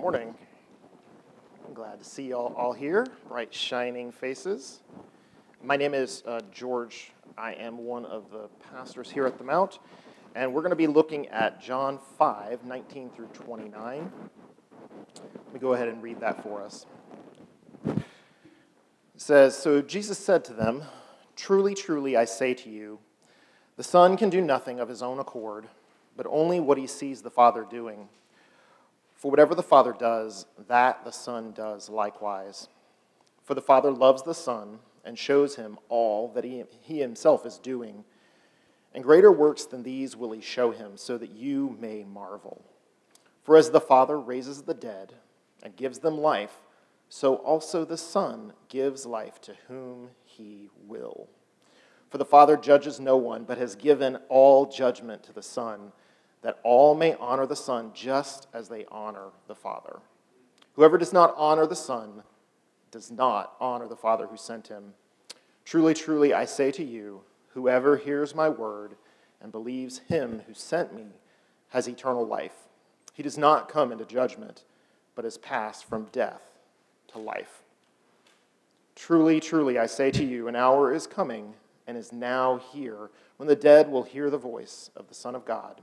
Morning. I'm glad to see you all, all here, bright, shining faces. My name is uh, George. I am one of the pastors here at the Mount, and we're going to be looking at John 5 19 through 29. Let me go ahead and read that for us. It says So Jesus said to them, Truly, truly, I say to you, the Son can do nothing of his own accord, but only what he sees the Father doing. For whatever the Father does, that the Son does likewise. For the Father loves the Son and shows him all that he, he himself is doing. And greater works than these will he show him, so that you may marvel. For as the Father raises the dead and gives them life, so also the Son gives life to whom he will. For the Father judges no one, but has given all judgment to the Son that all may honor the Son just as they honor the Father. Whoever does not honor the Son does not honor the Father who sent him. Truly, truly, I say to you, whoever hears my word and believes him who sent me has eternal life. He does not come into judgment, but is passed from death to life. Truly, truly, I say to you, an hour is coming and is now here when the dead will hear the voice of the Son of God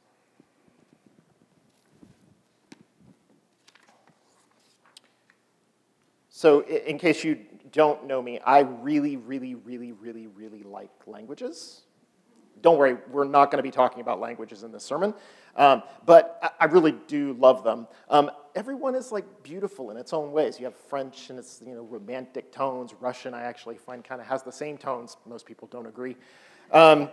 So, in case you don't know me, I really, really, really, really, really like languages. Don't worry, we're not going to be talking about languages in this sermon, um, but I really do love them. Um, everyone is like beautiful in its own ways. You have French and it's you know romantic tones. Russian, I actually find kind of has the same tones. Most people don't agree. Um,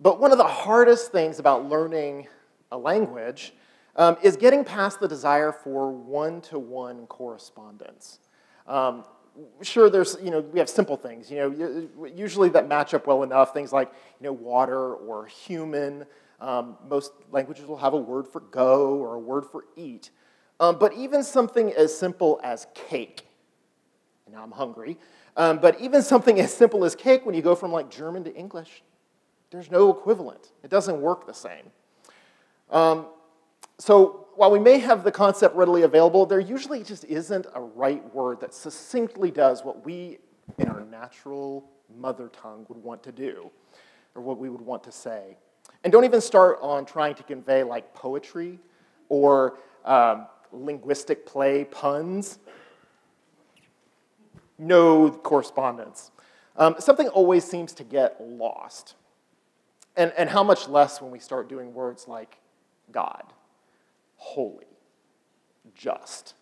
but one of the hardest things about learning a language um, is getting past the desire for one to one correspondence. Um, sure, there's, you know, we have simple things, you know, usually that match up well enough, things like, you know, water or human. Um, most languages will have a word for go or a word for eat. Um, but even something as simple as cake, now I'm hungry, um, but even something as simple as cake, when you go from like German to English, there's no equivalent. It doesn't work the same. Um, so while we may have the concept readily available, there usually just isn't a right word that succinctly does what we, in our natural mother tongue, would want to do, or what we would want to say. And don't even start on trying to convey like poetry or um, linguistic play puns. No correspondence. Um, something always seems to get lost. And, and how much less when we start doing words like God holy, just.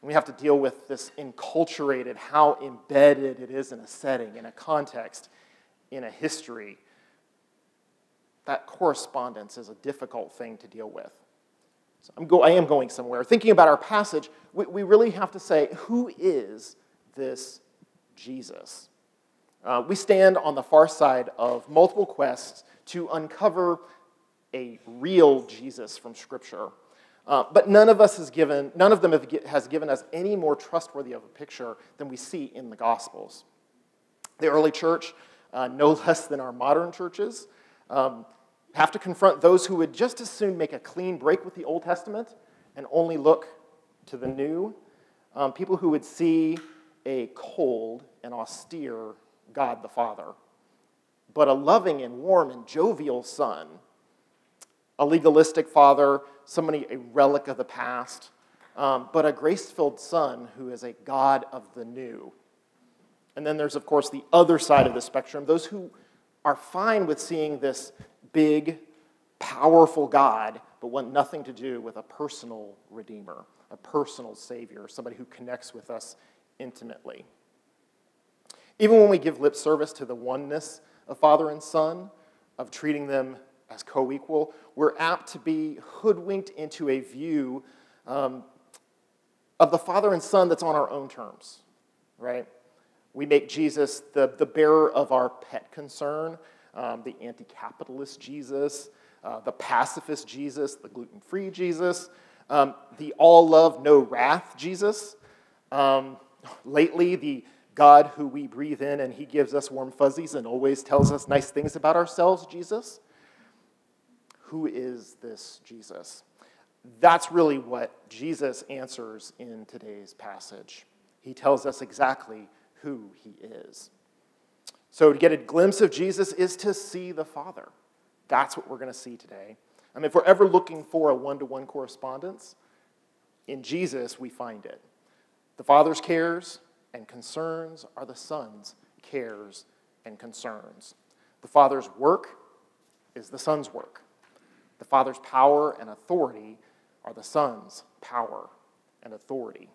And we have to deal with this enculturated, how embedded it is in a setting, in a context, in a history. That correspondence is a difficult thing to deal with. So I'm go- I am going somewhere. Thinking about our passage, we, we really have to say, who is this Jesus? Uh, we stand on the far side of multiple quests to uncover a real Jesus from Scripture. Uh, but none of us has given, none of them have, has given us any more trustworthy of a picture than we see in the Gospels. The early church, uh, no less than our modern churches, um, have to confront those who would just as soon make a clean break with the Old Testament and only look to the New. Um, people who would see a cold and austere God the Father, but a loving and warm and jovial Son, a legalistic father somebody a relic of the past, um, but a grace filled son who is a God of the new. And then there's, of course, the other side of the spectrum those who are fine with seeing this big, powerful God, but want nothing to do with a personal Redeemer, a personal Savior, somebody who connects with us intimately. Even when we give lip service to the oneness of Father and Son, of treating them as co equal, we're apt to be hoodwinked into a view um, of the Father and Son that's on our own terms, right? We make Jesus the, the bearer of our pet concern, um, the anti capitalist Jesus, uh, the pacifist Jesus, the gluten free Jesus, um, the all love, no wrath Jesus. Um, lately, the God who we breathe in and he gives us warm fuzzies and always tells us nice things about ourselves, Jesus. Who is this Jesus? That's really what Jesus answers in today's passage. He tells us exactly who he is. So, to get a glimpse of Jesus is to see the Father. That's what we're going to see today. I mean, if we're ever looking for a one to one correspondence, in Jesus we find it. The Father's cares and concerns are the Son's cares and concerns. The Father's work is the Son's work. The Father's power and authority are the Son's power and authority.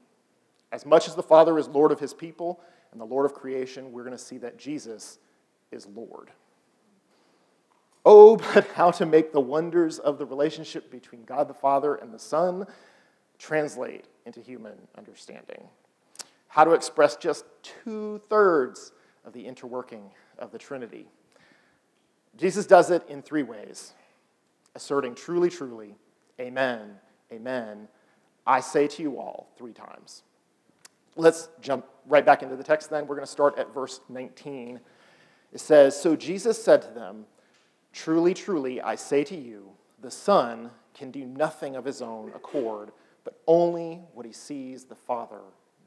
As much as the Father is Lord of his people and the Lord of creation, we're going to see that Jesus is Lord. Oh, but how to make the wonders of the relationship between God the Father and the Son translate into human understanding. How to express just two thirds of the interworking of the Trinity. Jesus does it in three ways asserting truly, truly, Amen, Amen. I say to you all three times. Let's jump right back into the text then. We're going to start at verse 19. It says So Jesus said to them, Truly, truly, I say to you, the Son can do nothing of his own accord, but only what he sees the Father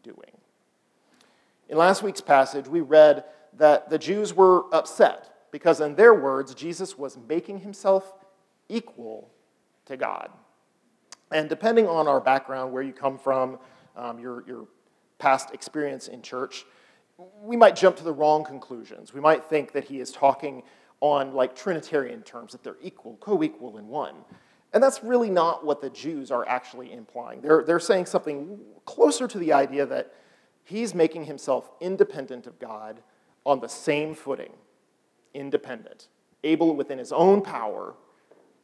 doing. In last week's passage, we read that the Jews were upset because, in their words, Jesus was making himself equal to God. And depending on our background, where you come from, um, your, your past experience in church, we might jump to the wrong conclusions. We might think that he is talking on like Trinitarian terms, that they're equal, co equal in one. And that's really not what the Jews are actually implying. They're, they're saying something closer to the idea that he's making himself independent of God on the same footing, independent, able within his own power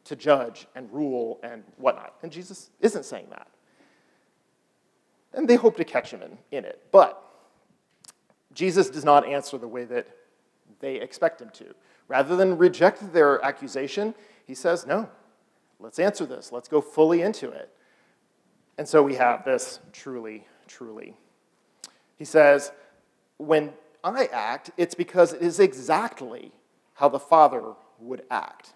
to judge and rule and whatnot. And Jesus isn't saying that. And they hope to catch him in, in it. But Jesus does not answer the way that they expect him to. Rather than reject their accusation, he says, No, let's answer this. Let's go fully into it. And so we have this truly, truly. He says, When I act, it's because it is exactly how the Father would act.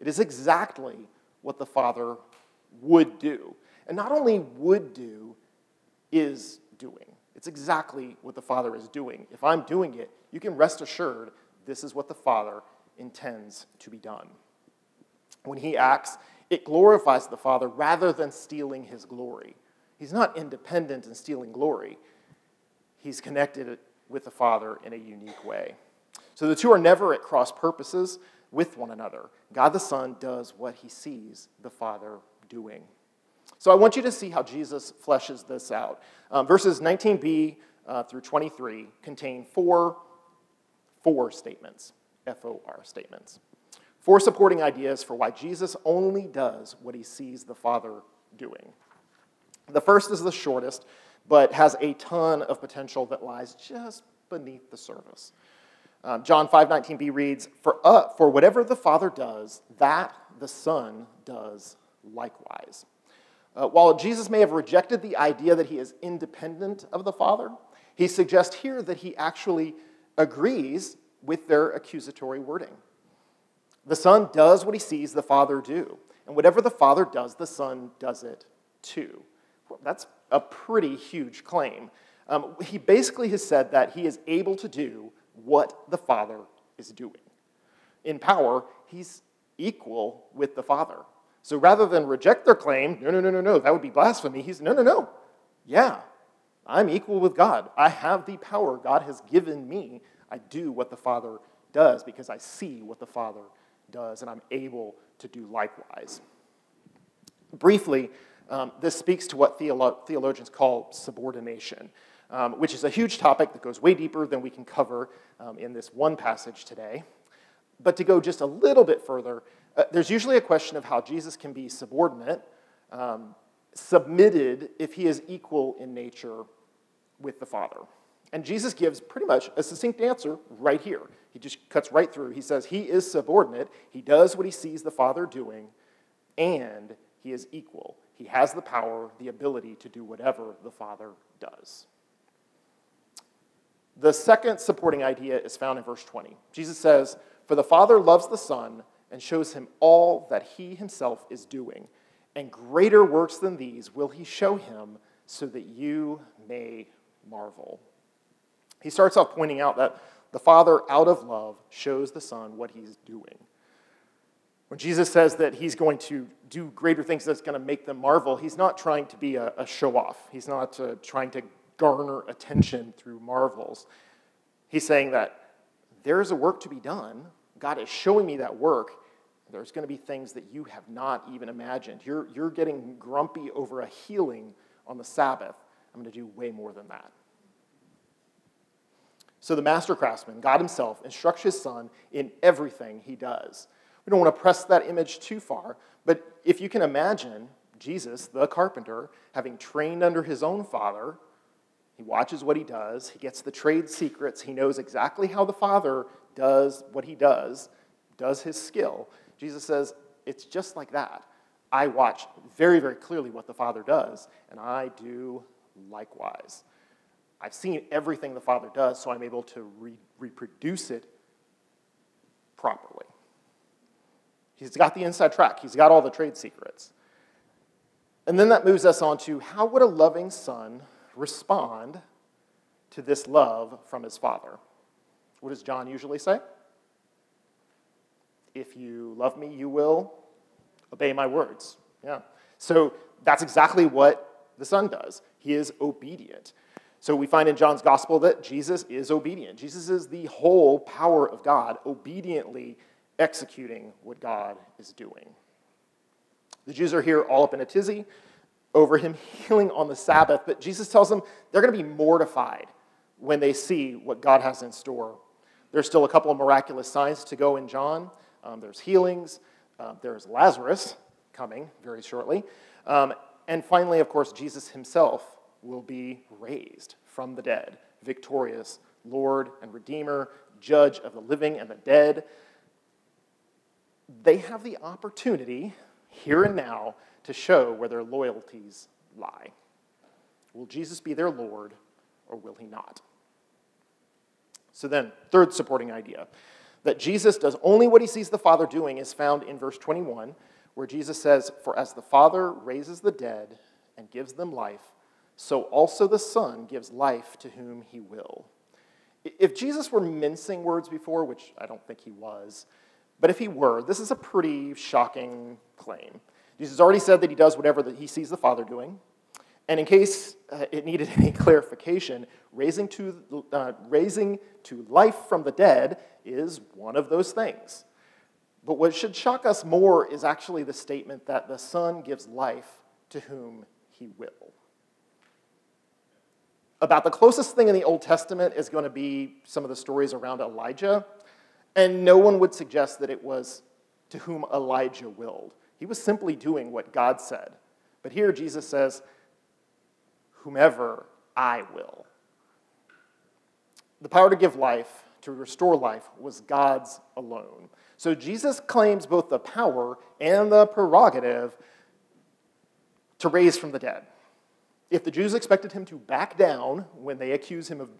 It is exactly what the Father would do. And not only would do, is doing. It's exactly what the Father is doing. If I'm doing it, you can rest assured this is what the Father intends to be done. When he acts, it glorifies the Father rather than stealing his glory. He's not independent in stealing glory, he's connected with the Father in a unique way. So the two are never at cross purposes with one another. God the Son does what he sees the Father doing. So I want you to see how Jesus fleshes this out. Um, verses 19b uh, through 23 contain four four statements, F O R statements. Four supporting ideas for why Jesus only does what he sees the Father doing. The first is the shortest, but has a ton of potential that lies just beneath the surface. Um, John 5:19b reads, for, uh, for whatever the Father does, that the Son does likewise. Uh, while Jesus may have rejected the idea that he is independent of the Father, he suggests here that he actually agrees with their accusatory wording. The Son does what he sees the Father do, and whatever the Father does, the Son does it too. That's a pretty huge claim. Um, he basically has said that he is able to do what the Father is doing. In power, he's equal with the Father. So rather than reject their claim, no, no, no, no, no, that would be blasphemy, he's, no, no, no. Yeah, I'm equal with God. I have the power God has given me. I do what the Father does because I see what the Father does, and I'm able to do likewise. Briefly, um, this speaks to what theolo- theologians call subordination, um, which is a huge topic that goes way deeper than we can cover um, in this one passage today. But to go just a little bit further, uh, there's usually a question of how Jesus can be subordinate, um, submitted if he is equal in nature with the Father. And Jesus gives pretty much a succinct answer right here. He just cuts right through. He says he is subordinate, he does what he sees the Father doing, and he is equal. He has the power, the ability to do whatever the Father does. The second supporting idea is found in verse 20. Jesus says, For the Father loves the Son and shows him all that he himself is doing. And greater works than these will he show him so that you may marvel. He starts off pointing out that the Father, out of love, shows the Son what he's doing. When Jesus says that he's going to do greater things that's going to make them marvel, he's not trying to be a, a show off. He's not uh, trying to garner attention through marvels. He's saying that there's a work to be done God is showing me that work. There's going to be things that you have not even imagined. You're, you're getting grumpy over a healing on the Sabbath. I'm going to do way more than that. So the master craftsman, God himself, instructs his son in everything he does. We don't want to press that image too far, but if you can imagine Jesus, the carpenter, having trained under his own father, he watches what he does, he gets the trade secrets, he knows exactly how the father does what he does, does his skill, Jesus says, it's just like that. I watch very, very clearly what the Father does, and I do likewise. I've seen everything the Father does, so I'm able to re- reproduce it properly. He's got the inside track, he's got all the trade secrets. And then that moves us on to how would a loving son respond to this love from his Father? What does John usually say? If you love me, you will obey my words. Yeah. So that's exactly what the Son does. He is obedient. So we find in John's gospel that Jesus is obedient. Jesus is the whole power of God, obediently executing what God is doing. The Jews are here all up in a tizzy over him healing on the Sabbath, but Jesus tells them they're going to be mortified when they see what God has in store there's still a couple of miraculous signs to go in John. Um, there's healings, uh, there's Lazarus coming very shortly. Um, and finally, of course, Jesus himself will be raised from the dead, victorious Lord and Redeemer, judge of the living and the dead. They have the opportunity here and now to show where their loyalties lie. Will Jesus be their Lord or will he not? So then, third supporting idea that Jesus does only what he sees the Father doing is found in verse 21, where Jesus says, For as the Father raises the dead and gives them life, so also the Son gives life to whom he will. If Jesus were mincing words before, which I don't think he was, but if he were, this is a pretty shocking claim. Jesus already said that he does whatever that he sees the Father doing. And in case uh, it needed any clarification, raising to, uh, raising to life from the dead is one of those things. But what should shock us more is actually the statement that the Son gives life to whom he will. About the closest thing in the Old Testament is going to be some of the stories around Elijah, and no one would suggest that it was to whom Elijah willed. He was simply doing what God said. But here Jesus says, whomever I will. The power to give life, to restore life, was God's alone. So Jesus claims both the power and the prerogative to raise from the dead. If the Jews expected him to back down when they accuse him of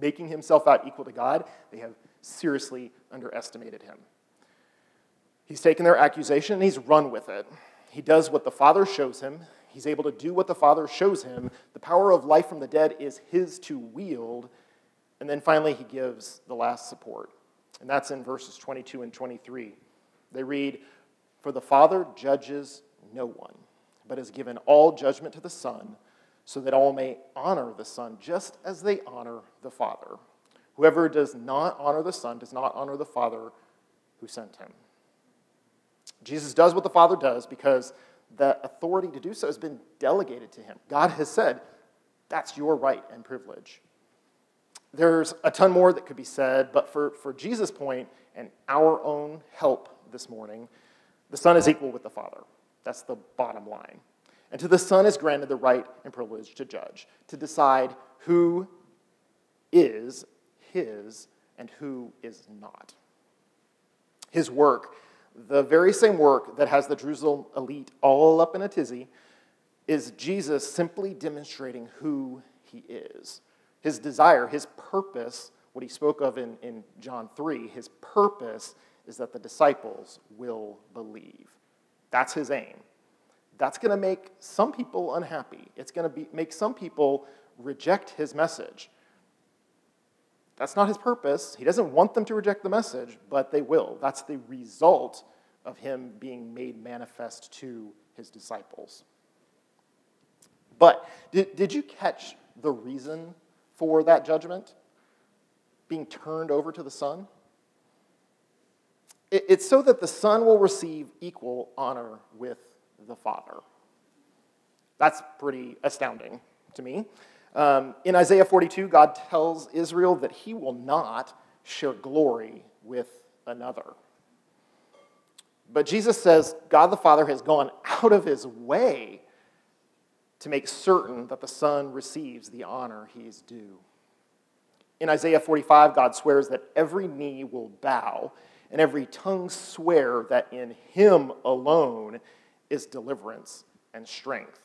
making himself out equal to God, they have seriously underestimated him. He's taken their accusation and he's run with it. He does what the Father shows him, He's able to do what the Father shows him. The power of life from the dead is his to wield. And then finally, he gives the last support. And that's in verses 22 and 23. They read, For the Father judges No one, but has given all judgment to the Son, so that all may honor the Son just as they honor the Father. Whoever does not honor the Son does not honor the Father who sent him. Jesus does what the Father does because the authority to do so has been delegated to him. God has said, that's your right and privilege. There's a ton more that could be said, but for, for Jesus' point and our own help this morning, the Son is equal with the Father. That's the bottom line. And to the Son is granted the right and privilege to judge, to decide who is his and who is not. His work, the very same work that has the Jerusalem elite all up in a tizzy, is Jesus simply demonstrating who he is. His desire, his purpose, what he spoke of in, in John 3, his purpose is that the disciples will believe. That's his aim. That's going to make some people unhappy. It's going to make some people reject his message. That's not his purpose. He doesn't want them to reject the message, but they will. That's the result of him being made manifest to his disciples. But did, did you catch the reason for that judgment being turned over to the Son? It, it's so that the Son will receive equal honor with the Father. That's pretty astounding to me. Um, in Isaiah 42, God tells Israel that he will not share glory with another. But Jesus says God the Father has gone out of his way to make certain that the Son receives the honor he's due. In Isaiah 45, God swears that every knee will bow and every tongue swear that in him alone is deliverance and strength.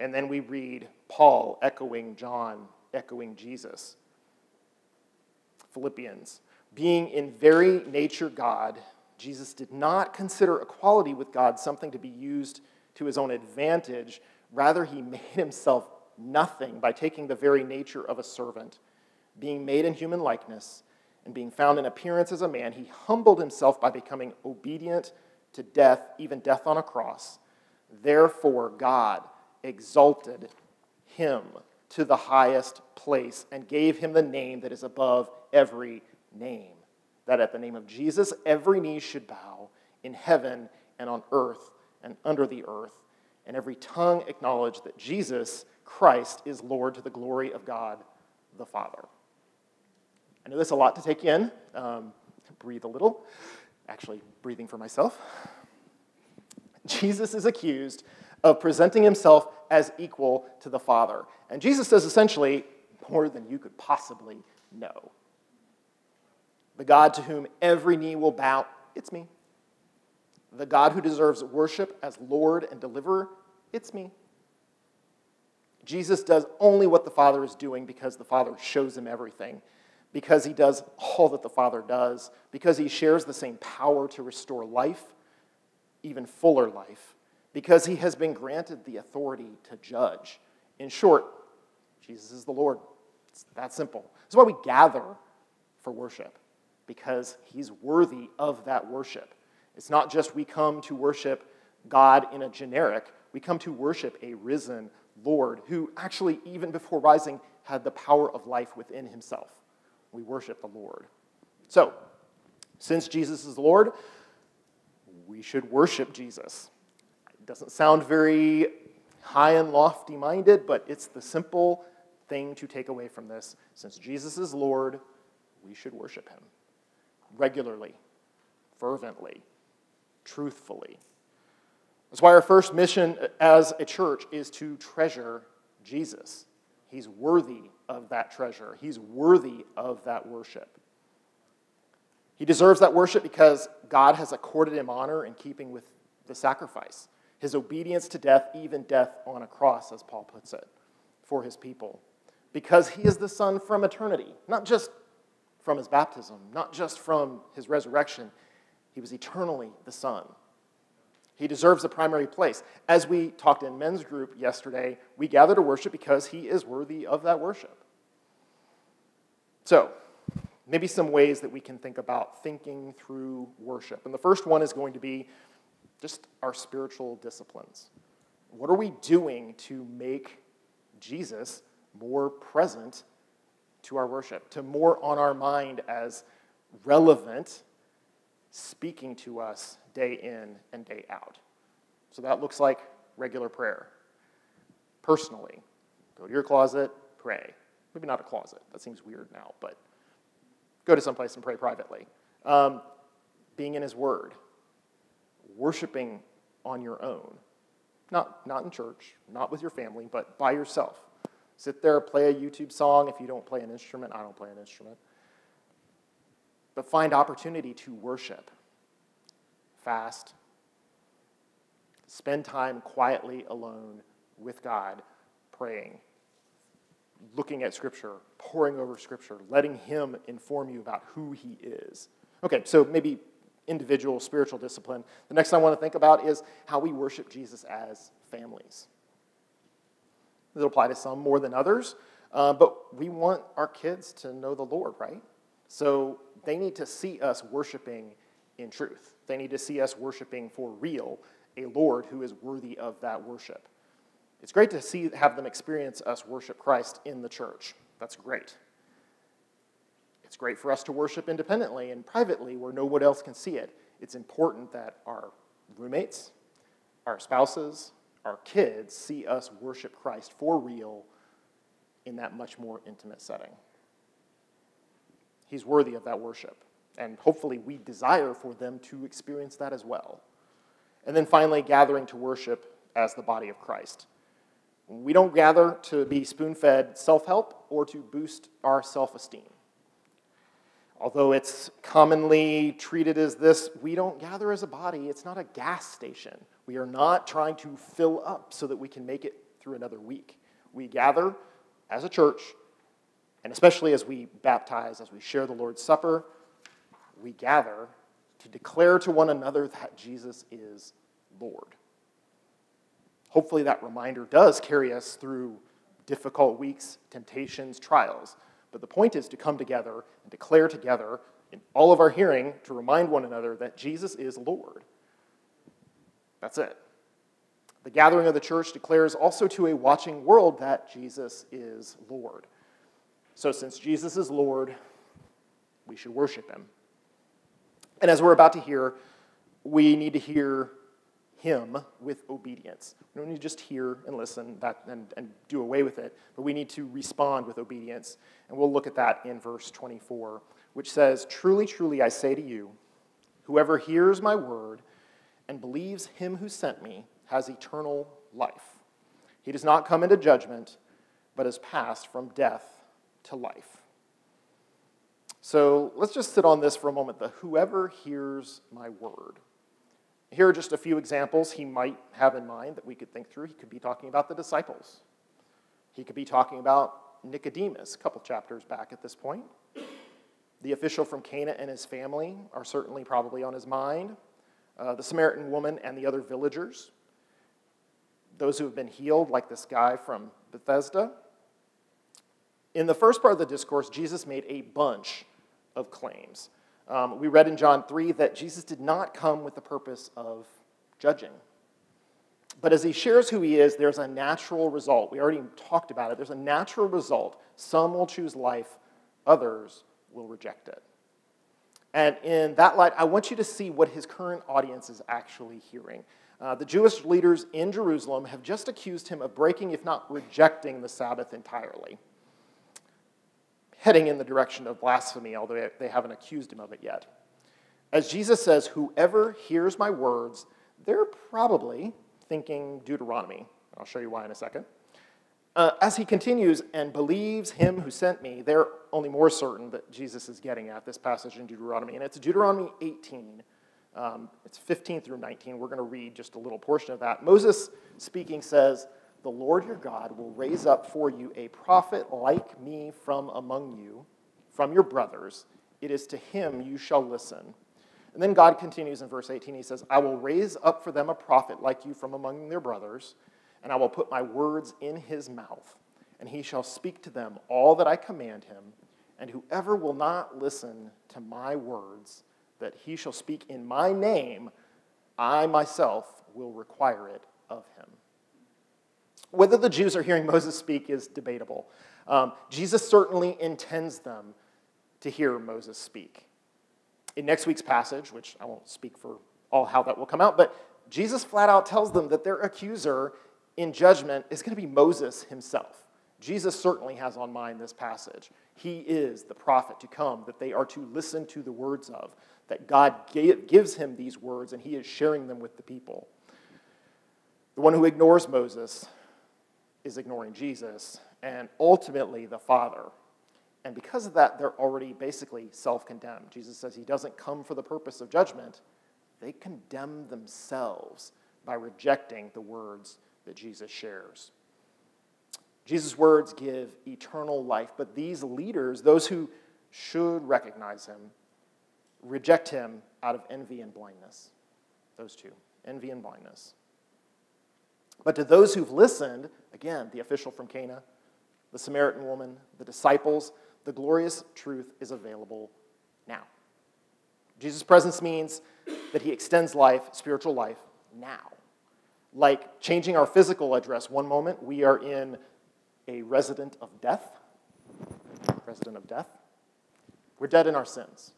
And then we read Paul echoing John, echoing Jesus. Philippians. Being in very nature God, Jesus did not consider equality with God something to be used to his own advantage. Rather, he made himself nothing by taking the very nature of a servant. Being made in human likeness and being found in appearance as a man, he humbled himself by becoming obedient to death, even death on a cross. Therefore, God exalted him to the highest place and gave him the name that is above every name. That at the name of Jesus, every knee should bow in heaven and on earth and under the earth, and every tongue acknowledge that Jesus Christ is Lord to the glory of God the Father. I know there's a lot to take in. Um, breathe a little. Actually, breathing for myself. Jesus is accused of presenting himself as equal to the Father. And Jesus says essentially, more than you could possibly know. The God to whom every knee will bow, it's me. The God who deserves worship as Lord and deliverer, it's me. Jesus does only what the Father is doing because the Father shows him everything, because he does all that the Father does, because he shares the same power to restore life, even fuller life, because he has been granted the authority to judge. In short, Jesus is the Lord. It's that simple. This is why we gather for worship, because he's worthy of that worship. It's not just we come to worship God in a generic, we come to worship a risen Lord who actually, even before rising, had the power of life within himself. We worship the Lord. So, since Jesus is the Lord, we should worship Jesus. Doesn't sound very high and lofty minded, but it's the simple thing to take away from this. Since Jesus is Lord, we should worship him regularly, fervently, truthfully. That's why our first mission as a church is to treasure Jesus. He's worthy of that treasure, He's worthy of that worship. He deserves that worship because God has accorded him honor in keeping with the sacrifice his obedience to death, even death on a cross, as Paul puts it, for his people. Because he is the Son from eternity, not just from his baptism, not just from his resurrection. He was eternally the Son. He deserves a primary place. As we talked in men's group yesterday, we gather to worship because he is worthy of that worship. So, maybe some ways that we can think about thinking through worship. And the first one is going to be just our spiritual disciplines. What are we doing to make Jesus more present to our worship, to more on our mind as relevant, speaking to us day in and day out? So that looks like regular prayer. Personally, go to your closet, pray. Maybe not a closet, that seems weird now, but go to someplace and pray privately. Um, being in His Word, worshiping on your own. Not, not in church, not with your family, but by yourself. Sit there, play a YouTube song. If you don't play an instrument, I don't play an instrument. But find opportunity to worship. Fast. Spend time quietly alone with God, praying, looking at Scripture, poring over Scripture, letting Him inform you about who He is. Okay, so maybe individual spiritual discipline. The next I want to think about is how we worship Jesus as families. It'll apply to some more than others, uh, but we want our kids to know the Lord, right? So they need to see us worshiping in truth. They need to see us worshiping for real a Lord who is worthy of that worship. It's great to see have them experience us worship Christ in the church. That's great. It's great for us to worship independently and privately where no one else can see it. It's important that our roommates, our spouses, our kids see us worship Christ for real in that much more intimate setting. He's worthy of that worship. And hopefully, we desire for them to experience that as well. And then finally, gathering to worship as the body of Christ. We don't gather to be spoon fed self help or to boost our self esteem. Although it's commonly treated as this, we don't gather as a body. It's not a gas station. We are not trying to fill up so that we can make it through another week. We gather as a church, and especially as we baptize, as we share the Lord's Supper, we gather to declare to one another that Jesus is Lord. Hopefully, that reminder does carry us through difficult weeks, temptations, trials. But the point is to come together and declare together in all of our hearing to remind one another that Jesus is Lord. That's it. The gathering of the church declares also to a watching world that Jesus is Lord. So, since Jesus is Lord, we should worship him. And as we're about to hear, we need to hear him with obedience. We don't need to just hear and listen that, and, and do away with it, but we need to respond with obedience. And we'll look at that in verse 24, which says, Truly, truly, I say to you, whoever hears my word and believes him who sent me has eternal life. He does not come into judgment, but has passed from death to life. So let's just sit on this for a moment. The whoever hears my word. Here are just a few examples he might have in mind that we could think through. He could be talking about the disciples. He could be talking about Nicodemus, a couple chapters back at this point. The official from Cana and his family are certainly probably on his mind. Uh, the Samaritan woman and the other villagers. Those who have been healed, like this guy from Bethesda. In the first part of the discourse, Jesus made a bunch of claims. Um, we read in John 3 that Jesus did not come with the purpose of judging. But as he shares who he is, there's a natural result. We already talked about it. There's a natural result. Some will choose life, others will reject it. And in that light, I want you to see what his current audience is actually hearing. Uh, the Jewish leaders in Jerusalem have just accused him of breaking, if not rejecting, the Sabbath entirely heading in the direction of blasphemy, although they haven't accused him of it yet. As Jesus says, Whoever hears my words, they're probably thinking Deuteronomy. I'll show you why in a second. Uh, as he continues and believes him who sent me, they're only more certain that Jesus is getting at this passage in Deuteronomy. And it's Deuteronomy 18. Um, it's 15 through 19. We're going to read just a little portion of that. Moses speaking says, the Lord your God will raise up for you a prophet like me from among you, from your brothers. It is to him you shall listen. And then God continues in verse 18. He says, I will raise up for them a prophet like you from among their brothers, and I will put my words in his mouth, and he shall speak to them all that I command him. And whoever will not listen to my words, that he shall speak in my name, I myself will require it of him. Whether the Jews are hearing Moses speak is debatable. Um, Jesus certainly intends them to hear Moses speak. In next week's passage, which I won't speak for all how that will come out, but Jesus flat out tells them that their accuser in judgment is going to be Moses himself. Jesus certainly has on mind this passage. He is the prophet to come that they are to listen to the words of, that God gives him these words and he is sharing them with the people. The one who ignores Moses is ignoring Jesus and ultimately the Father. And because of that, they're already basically self condemned. Jesus says he doesn't come for the purpose of judgment. They condemn themselves by rejecting the words that Jesus shares. Jesus' words give eternal life, but these leaders, those who should recognize him, reject him out of envy and blindness. Those two envy and blindness. But to those who've listened, again, the official from Cana, the Samaritan woman, the disciples, the glorious truth is available now. Jesus' presence means that he extends life, spiritual life, now. Like changing our physical address one moment, we are in a resident of death. Resident of death. We're dead in our sins.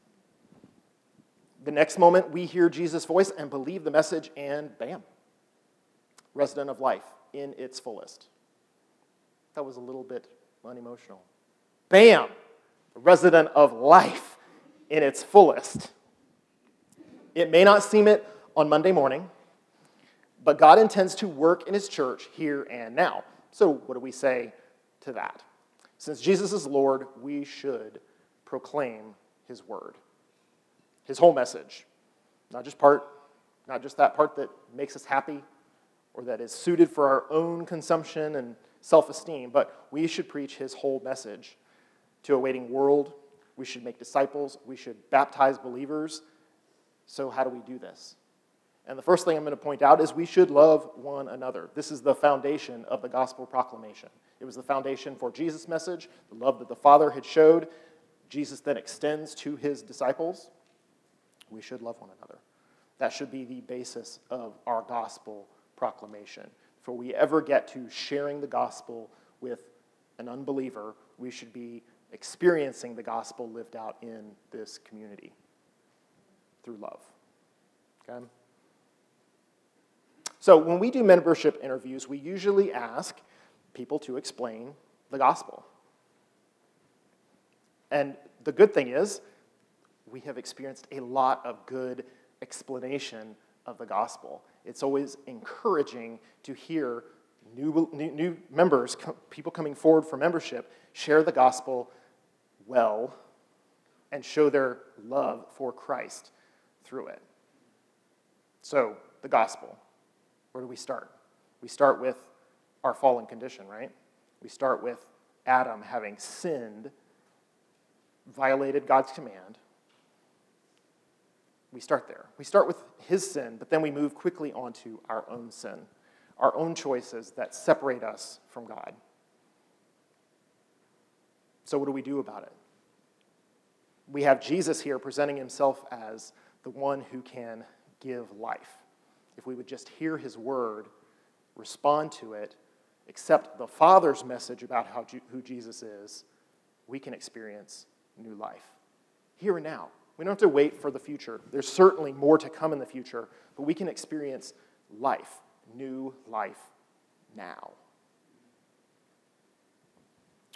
The next moment, we hear Jesus' voice and believe the message, and bam, resident of life in its fullest. That was a little bit unemotional. Bam! Resident of life in its fullest. It may not seem it on Monday morning, but God intends to work in His church here and now. So, what do we say to that? Since Jesus is Lord, we should proclaim His word, His whole message, not just part, not just that part that makes us happy or that is suited for our own consumption and self esteem, but we should preach his whole message to a waiting world. We should make disciples. We should baptize believers. So, how do we do this? And the first thing I'm going to point out is we should love one another. This is the foundation of the gospel proclamation. It was the foundation for Jesus' message, the love that the Father had showed. Jesus then extends to his disciples. We should love one another. That should be the basis of our gospel proclamation. Before we ever get to sharing the gospel with an unbeliever, we should be experiencing the gospel lived out in this community through love. Okay? So, when we do membership interviews, we usually ask people to explain the gospel. And the good thing is, we have experienced a lot of good explanation of the gospel. It's always encouraging to hear new, new, new members, people coming forward for membership, share the gospel well and show their love for Christ through it. So, the gospel. Where do we start? We start with our fallen condition, right? We start with Adam having sinned, violated God's command, we start there. We start with his sin, but then we move quickly on to our own sin, our own choices that separate us from God. So, what do we do about it? We have Jesus here presenting himself as the one who can give life. If we would just hear his word, respond to it, accept the Father's message about how, who Jesus is, we can experience new life here and now. We don't have to wait for the future. There's certainly more to come in the future, but we can experience life, new life now.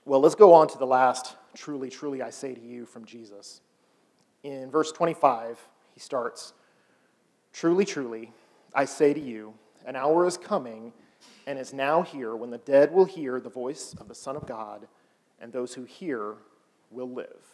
Well, let's go on to the last truly, truly, I say to you from Jesus. In verse 25, he starts Truly, truly, I say to you, an hour is coming and is now here when the dead will hear the voice of the Son of God, and those who hear will live.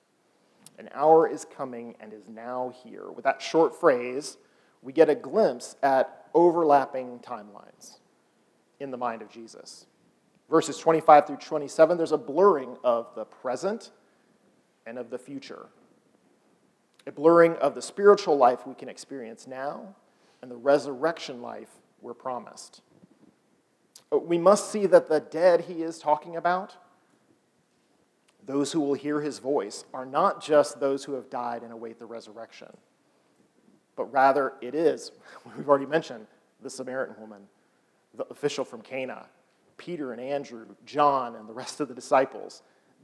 An hour is coming and is now here. With that short phrase, we get a glimpse at overlapping timelines in the mind of Jesus. Verses 25 through 27, there's a blurring of the present and of the future. A blurring of the spiritual life we can experience now and the resurrection life we're promised. We must see that the dead he is talking about, those who will hear his voice, are not just those who have died and await the resurrection, but rather it is, we've already mentioned, the Samaritan woman, the official from Cana, Peter and Andrew, John, and the rest of the disciples.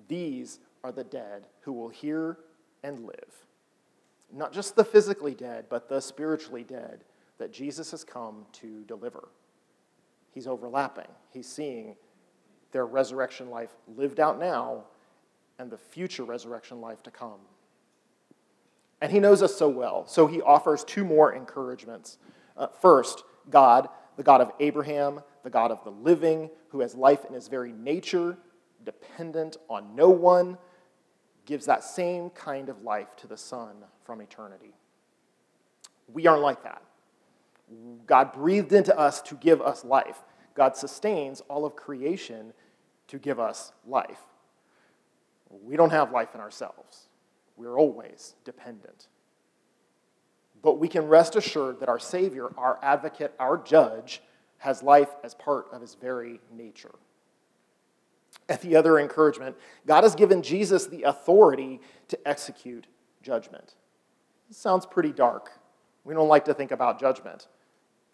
These are the dead who will hear and live. Not just the physically dead, but the spiritually dead that Jesus has come to deliver. He's overlapping. He's seeing their resurrection life lived out now and the future resurrection life to come. And he knows us so well, so he offers two more encouragements. Uh, first, God, the God of Abraham, the God of the living, who has life in his very nature, dependent on no one, gives that same kind of life to the Son from eternity. We aren't like that. God breathed into us to give us life. God sustains all of creation to give us life. We don't have life in ourselves. We're always dependent. But we can rest assured that our Savior, our advocate, our judge, has life as part of his very nature. At the other encouragement, God has given Jesus the authority to execute judgment. Sounds pretty dark. We don't like to think about judgment,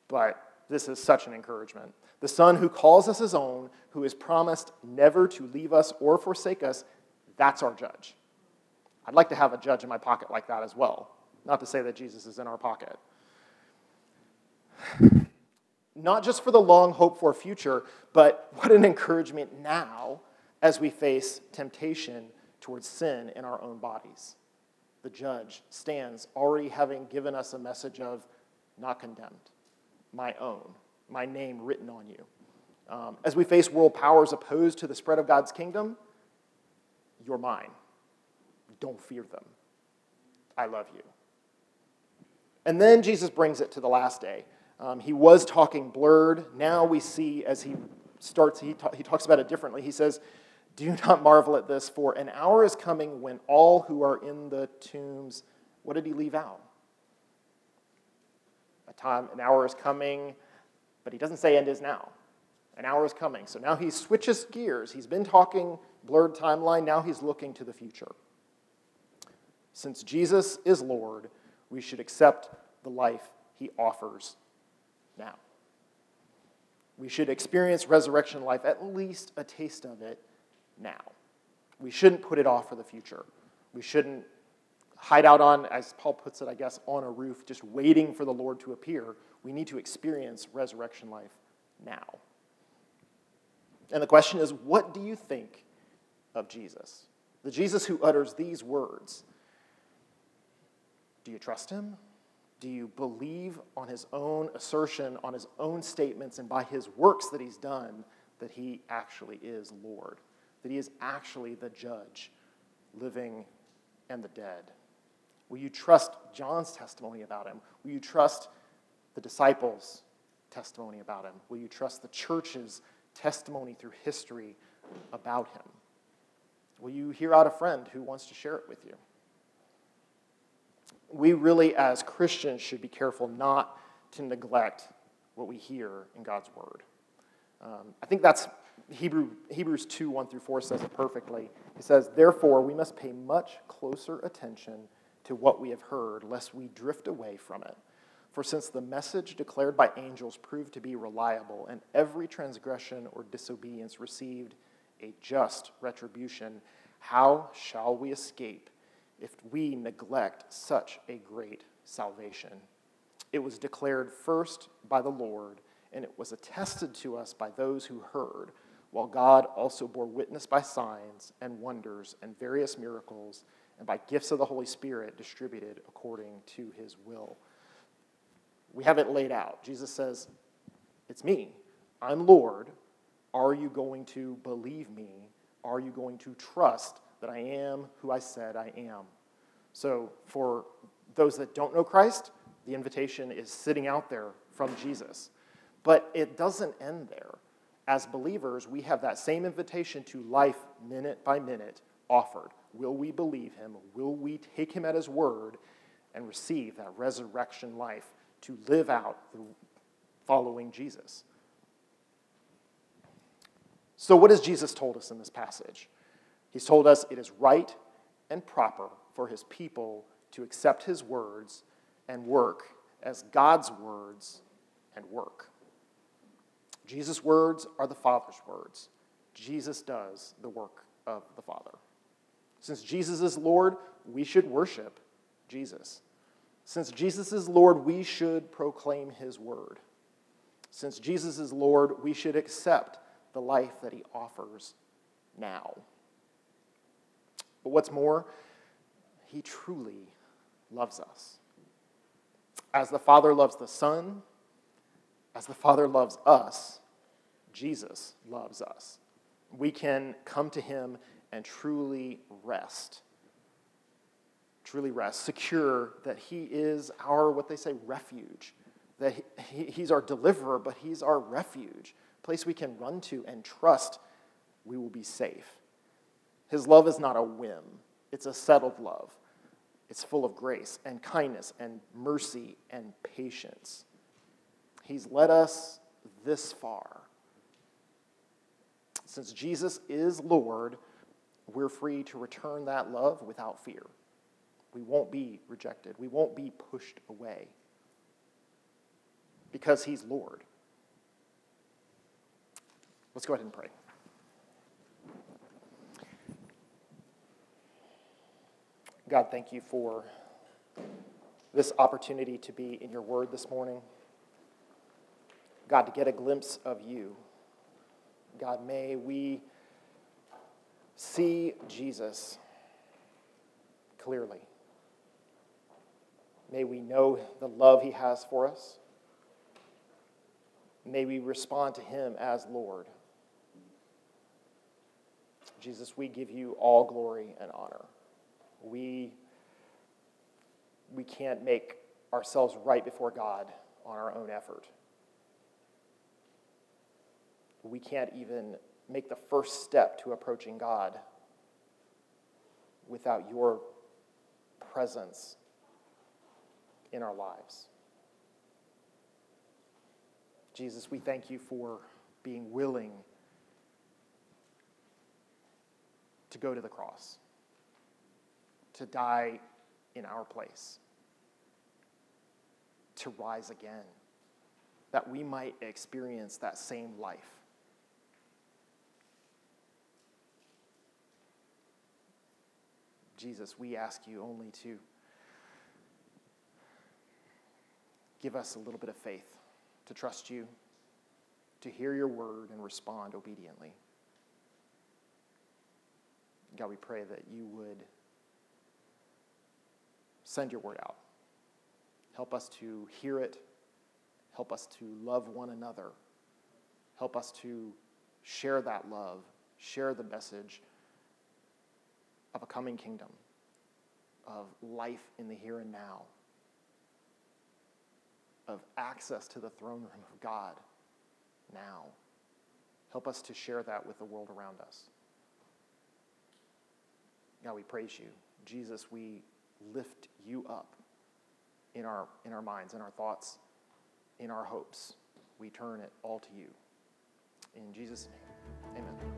but this is such an encouragement. The Son who calls us his own, who has promised never to leave us or forsake us, that's our judge. I'd like to have a judge in my pocket like that as well. Not to say that Jesus is in our pocket. Not just for the long hoped for future, but what an encouragement now as we face temptation towards sin in our own bodies. The judge stands already having given us a message of not condemned, my own, my name written on you. Um, as we face world powers opposed to the spread of God's kingdom, you're mine. Don't fear them. I love you. And then Jesus brings it to the last day. Um, he was talking blurred. Now we see as he starts, he, ta- he talks about it differently. He says, Do not marvel at this, for an hour is coming when all who are in the tombs, what did he leave out? A time, an hour is coming, but he doesn't say end is now. An hour is coming. So now he switches gears. He's been talking blurred timeline, now he's looking to the future. Since Jesus is Lord, we should accept the life he offers now. We should experience resurrection life, at least a taste of it now. We shouldn't put it off for the future. We shouldn't hide out on, as Paul puts it, I guess, on a roof, just waiting for the Lord to appear. We need to experience resurrection life now. And the question is what do you think of Jesus? The Jesus who utters these words. Do you trust him? Do you believe on his own assertion, on his own statements, and by his works that he's done that he actually is Lord? That he is actually the judge, living and the dead? Will you trust John's testimony about him? Will you trust the disciples' testimony about him? Will you trust the church's testimony through history about him? Will you hear out a friend who wants to share it with you? we really, as Christians, should be careful not to neglect what we hear in God's Word. Um, I think that's Hebrew, Hebrews 2 1 through 4 says it perfectly. It says, Therefore, we must pay much closer attention to what we have heard, lest we drift away from it. For since the message declared by angels proved to be reliable, and every transgression or disobedience received a just retribution, how shall we escape if we neglect such a great salvation. It was declared first by the Lord, and it was attested to us by those who heard, while God also bore witness by signs and wonders and various miracles and by gifts of the Holy Spirit distributed according to his will. We have it laid out. Jesus says, It's me. I'm Lord. Are you going to believe me? Are you going to trust that I am who I said I am. So, for those that don't know Christ, The invitation is sitting out there from Jesus. But it doesn't end there. As believers, we have that same invitation to life minute by minute offered. Will we believe him? Will we take him at his word and receive that resurrection life to live out following Jesus? So, what has Jesus told us in this passage? He's told us it is right and proper for his people to accept his words and work as God's words and work. Jesus' words are the Father's words. Jesus does the work of the Father. Since Jesus is Lord, we should worship Jesus. Since Jesus is Lord, we should proclaim his word. Since Jesus is Lord, we should accept the life that he offers now. But what's more, he truly loves us. As the Father loves the Son, as the Father loves us, Jesus loves us. We can come to him and truly rest. Truly rest, secure that he is our, what they say, refuge. That he, he's our deliverer, but he's our refuge, place we can run to and trust we will be safe. His love is not a whim, it's a settled love. It's full of grace and kindness and mercy and patience. He's led us this far. Since Jesus is Lord, we're free to return that love without fear. We won't be rejected, we won't be pushed away because He's Lord. Let's go ahead and pray. God, thank you for this opportunity to be in your word this morning. God, to get a glimpse of you. God, may we see Jesus clearly. May we know the love he has for us. May we respond to him as Lord. Jesus, we give you all glory and honor. We, we can't make ourselves right before God on our own effort. We can't even make the first step to approaching God without your presence in our lives. Jesus, we thank you for being willing to go to the cross, to die in our place, to rise again, that we might experience that same life. Jesus, we ask you only to give us a little bit of faith, to trust you, to hear your word and respond obediently. God, we pray that you would send your word out. Help us to hear it. Help us to love one another. Help us to share that love, share the message of a coming kingdom, of life in the here and now, of access to the throne room of God now. Help us to share that with the world around us. God, we praise you. Jesus, we lift you up in our, in our minds, in our thoughts, in our hopes. We turn it all to you. In Jesus' name, amen.